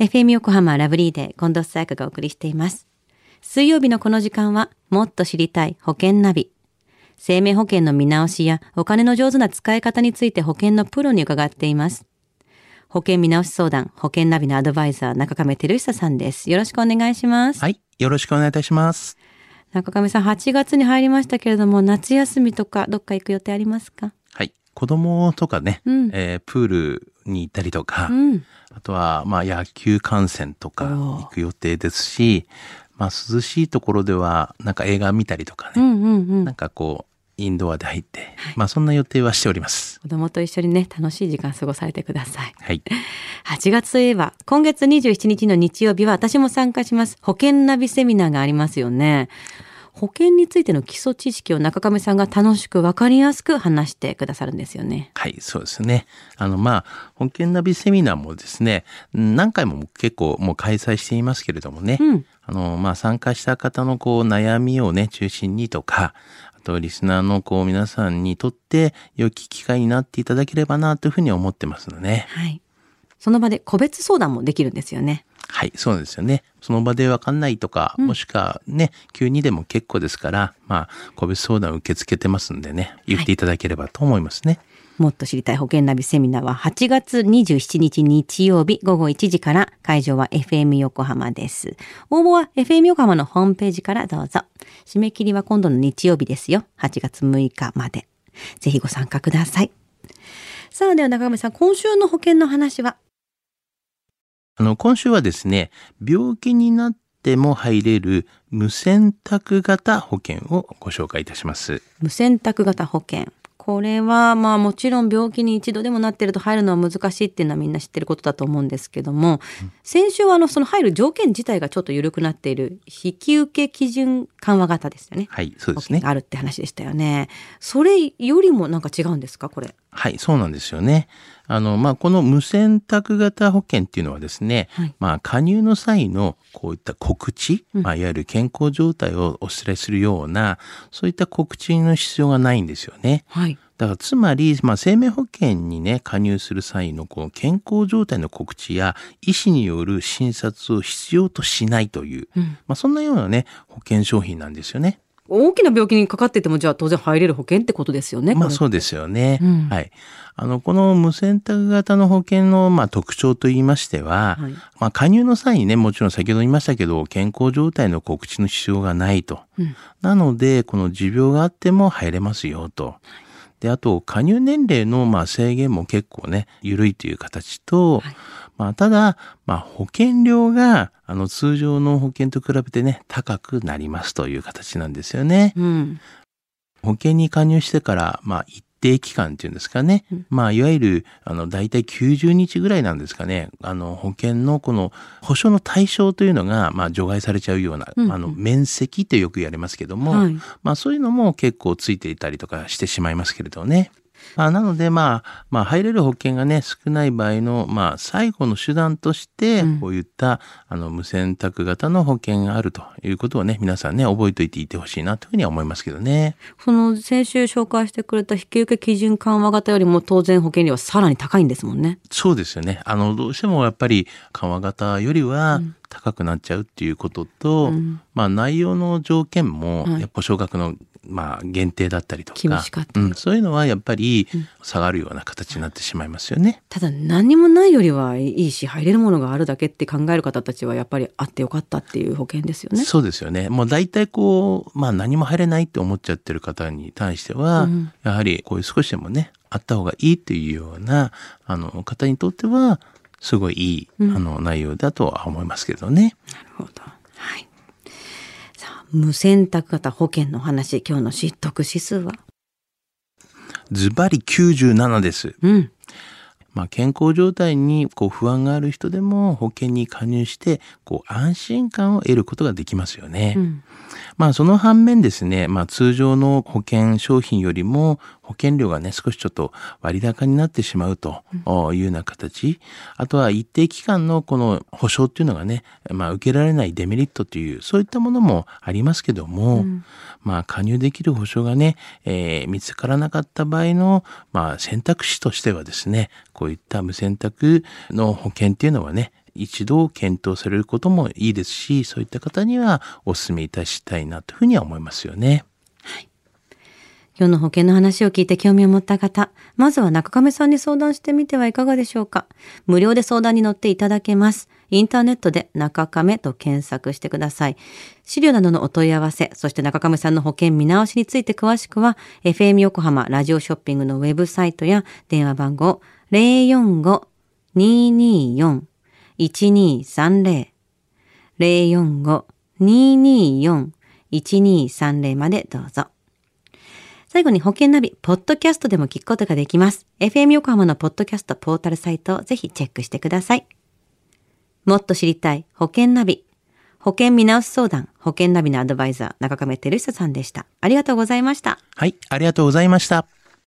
FM 横浜ラブリーで近藤沙耶香がお送りしています。水曜日のこの時間は、もっと知りたい保険ナビ。生命保険の見直しやお金の上手な使い方について保険のプロに伺っています。保険見直し相談、保険ナビのアドバイザー、中亀照久さんです。よろしくお願いします。はい。よろしくお願いいたします。中亀さん、8月に入りましたけれども、夏休みとかどっか行く予定ありますか？はい。子供とかね、うんえープールに行ったりとか、うん。あとは、まあ、野球観戦とか行く予定ですし、まあ、涼しいところでは、なんか映画見たりとかね、うんうんうんなん。かこう、インドアで入って、まあ、そんな予定はしております。子供と一緒にね、楽しい時間過ごされてください。はい。8月といえば、今月27日の日曜日は私も参加します。保険ナビセミナーがありますよね。保険についての基礎知識を中亀さんが楽しくわかりやすく話してくださるんですよね。はい、そうですね。あの、まあ、保険ナビセミナーもですね、何回も結構もう開催していますけれどもね、うん。あの、まあ、参加した方のこう悩みをね、中心にとか、あとリスナーのこう皆さんにとって良き機会になっていただければなというふうに思ってますので、はい。その場で個別相談もできるんですよね。はい、そうですよね。その場でわかんないとか、もしくはね、急にでも結構ですから、まあ、個別相談を受け付けてますんでね、言っていただければと思いますね。もっと知りたい保険ナビセミナーは8月27日日曜日午後1時から会場は FM 横浜です。応募は FM 横浜のホームページからどうぞ。締め切りは今度の日曜日ですよ。8月6日まで。ぜひご参加ください。さあでは中上さん、今週の保険の話は？あの、今週はですね、病気になっても入れる無選択型保険をご紹介いたします。無選択型保険。これはまあもちろん病気に一度でもなってると入るのは難しいっていうのはみんな知ってることだと思うんですけども、先週はあのその入る条件自体がちょっと緩くなっている引き受け基準緩和型ですよね。はい、そう保ですね。あるって話でしたよね。それよりもなんか違うんですかこれ？はい、そうなんですよね。あの、まあ、この無選択型保険っていうのはですね、はいまあ、加入の際のこういった告知、まあ、いわゆる健康状態をお知らせするような、そういった告知の必要がないんですよね。はい。だからつまり、まあ、生命保険にね、加入する際のこの健康状態の告知や医師による診察を必要としないという、うんまあ、そんなようなね、保険商品なんですよね。大きな病気にかかっててもじゃあ当然入れる保険ってことですよね。まあそうですよね。うんはい。あの、この無選択型の保険の、まあ、特徴といいましては、はいまあ、加入の際にね、もちろん先ほど言いましたけど、健康状態の告知の必要がないと。うんなので、この持病があっても入れますよと。で、あと、加入年齢の、まあ、制限も結構ね、緩いという形と、はいまあ、ただ、まあ、保険料が、あの、通常の保険と比べてね、高くなりますという形なんですよね。うん。保険に加入してから、まあ、一定期間っていうんですかね。うんまあ、いわゆる、あの、大体90日ぐらいなんですかね。あの、保険のこの、保証の対象というのが、まあ、除外されちゃうような、うんうんあの、面積ってよく言われますけども、はい。まあ、そういうのも結構ついていたりとかしてしまいますけれどね。まあ、なので、まあ、まあ、入れる保険がね、少ない場合の、まあ、最後の手段としてうん、こういった、あの、無選択型の保険があるということをね、皆さんね、覚えておいていてほしいなというふうには思いますけどね。その先週紹介してくれた引き受け基準緩和型よりも当然保険料はさらに高いんですもんね。そうですよね。あの、どうしてもやっぱり緩和型よりは高くなっちゃうっていうことと、うん。まあ内容の条件も、はい。やっぱ少額の、まあ限定だったりとか、うん、そういうのはやっぱり下がるような形になってしまいますよね。ただ何もないよりはいいし入れるものがあるだけって考える方たちはやっぱりあってよかったっていう保険ですよね。そうですよね。もう大体こう、まあ何も入れないって思っちゃってる方に対しては、うん。やはりこういう少しでもね、あった方がいいっていうような、あの、方にとっては、すごいいい、うんあの、内容だとは思いますけどね。なるほど。はい。さあ無選択型保険のお話今日の知得指数は？ズバリ97です。うん。まあ、健康状態にこう不安がある人でも保険に加入してこう安心感を得ることができますよね。うん。まあその反面ですね、まあ通常の保険商品よりも保険料がね、少しちょっと割高になってしまうというような形。あとは一定期間のこの保証っていうのがね、まあ受けられないデメリットという、そういったものもありますけども、うんまあ、加入できる保証がね、えー、見つからなかった場合の、まあ、選択肢としてはですね、こういった無選択の保険っていうのはね、一度検討されることもいいですし、そういった方にはお勧めいたしたいなというふうには思いますよね。はい。今日の保険の話を聞いて興味を持った方、まずは中亀さんに相談してみてはいかがでしょうか。無料で相談に乗っていただけます。インターネットで中亀と検索してください。資料などのお問い合わせ、そして中亀さんの保険見直しについて詳しくは、FM 横浜ラジオショッピングのウェブサイトや電話番号045-224-1230 045-224-1230までどうぞ。最後に保険ナビ、ポッドキャストでも聞くことができます。FM 横浜のポッドキャストポータルサイトをぜひチェックしてください。もっと知りたい保険ナビ。保険見直し相談、保険ナビのアドバイザー、中亀照久さんでした。ありがとうございました。はい、ありがとうございました。